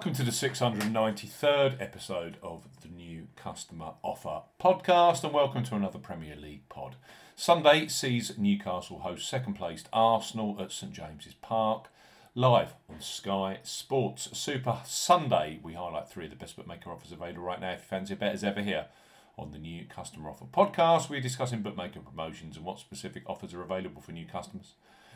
Welcome to the 693rd episode of the New Customer Offer podcast, and welcome to another Premier League pod. Sunday sees Newcastle host second placed Arsenal at St James's Park. Live on Sky Sports Super Sunday, we highlight three of the best bookmaker offers available right now. If you fancy a bet as ever here on the new customer offer podcast, we're discussing bookmaker promotions and what specific offers are available for new customers.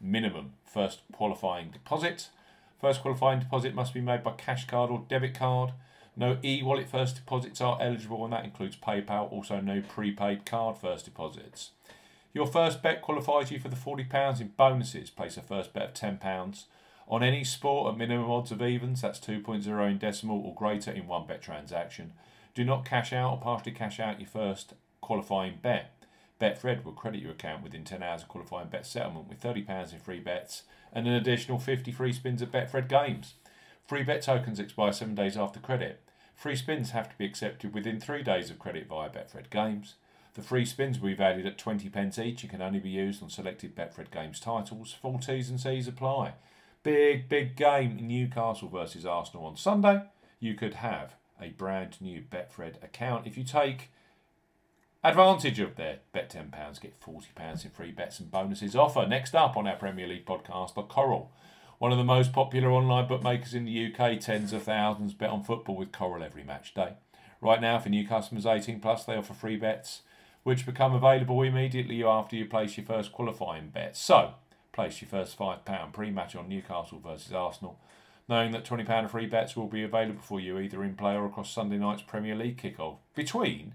minimum first qualifying deposit. First qualifying deposit must be made by cash card or debit card. No e wallet first deposits are eligible, and that includes PayPal. Also, no prepaid card first deposits. Your first bet qualifies you for the £40 in bonuses. Place a first bet of £10 on any sport at minimum odds of evens, that's 2.0 in decimal or greater in one bet transaction. Do not cash out or partially cash out your first qualifying bet. Betfred will credit your account within 10 hours of qualifying bet settlement with £30 in free bets and an additional 50 free spins at Betfred games. Free bet tokens expire 7 days after credit. Free spins have to be accepted within 3 days of credit via Betfred games. The free spins will be valued at 20 pence each and can only be used on selected Betfred games titles. Full T's and C's apply. Big, big game Newcastle versus Arsenal on Sunday. You could have a brand new Betfred account. If you take advantage of their bet £10, get £40 in free bets and bonuses offer. Next up on our Premier League podcast are Coral. One of the most popular online bookmakers in the UK, tens of thousands bet on football with Coral every match day. Right now, for new customers 18 plus, they offer free bets which become available immediately after you place your first qualifying bet. So, place your first £5 pre match on Newcastle versus Arsenal, knowing that £20 free bets will be available for you either in play or across Sunday night's Premier League kick-off between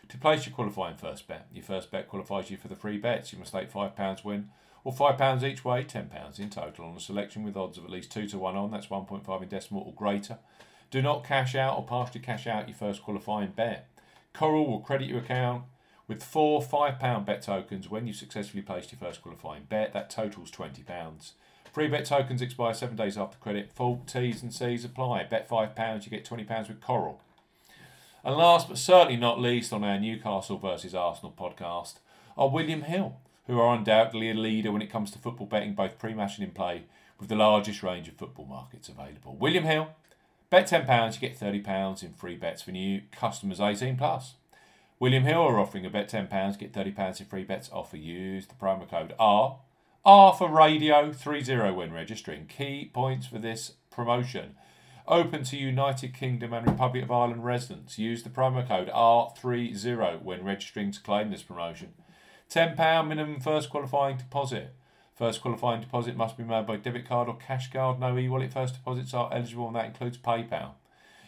to place your qualifying first bet. Your first bet qualifies you for the free bets. You must stake £5 win or £5 each way, £10 in total on a selection with odds of at least 2 to 1 on, that's 1.5 in decimal or greater. Do not cash out or partially cash out your first qualifying bet. Coral will credit your account with four £5 bet tokens when you successfully placed your first qualifying bet. That totals £20. Free bet tokens expire seven days after credit. Full T's and C's apply. Bet £5, you get £20 with Coral. And last but certainly not least on our Newcastle versus Arsenal podcast are William Hill, who are undoubtedly a leader when it comes to football betting, both pre match and in play, with the largest range of football markets available. William Hill, bet £10, you get £30 in free bets for new customers 18 plus. William Hill are offering a bet £10, get £30 in free bets offer. Use the promo code R. R for radio 30 when registering. Key points for this promotion. Open to United Kingdom and Republic of Ireland residents. Use the promo code R30 when registering to claim this promotion. £10 minimum first qualifying deposit. First qualifying deposit must be made by debit card or cash card. No e wallet first deposits are eligible, and that includes PayPal.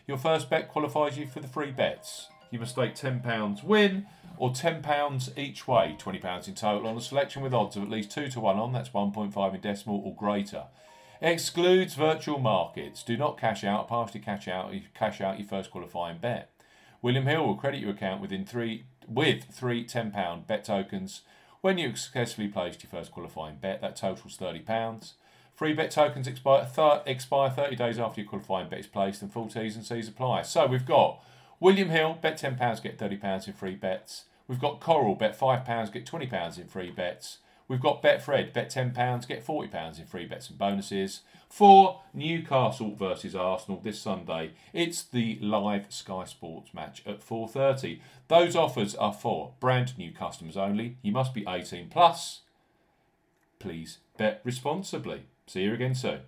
Your first bet qualifies you for the free bets you must stake £10 win or £10 each way, £20 in total, on a selection with odds of at least 2 to 1 on, that's 1.5 in decimal or greater. Excludes virtual markets. Do not cash out, partially cash out, cash out your first qualifying bet. William Hill will credit your account within three with three £10 bet tokens when you successfully placed your first qualifying bet. That totals £30. Free bet tokens expire, expire 30 days after your qualifying bet is placed and full T's and C's apply. So we've got William Hill, bet £10, get £30 in free bets. We've got Coral, bet £5, get £20 in free bets. We've got Betfred, bet £10, get £40 in free bets and bonuses. For Newcastle versus Arsenal this Sunday, it's the live Sky Sports match at 4.30. Those offers are for brand new customers only. You must be 18 plus. Please bet responsibly. See you again soon.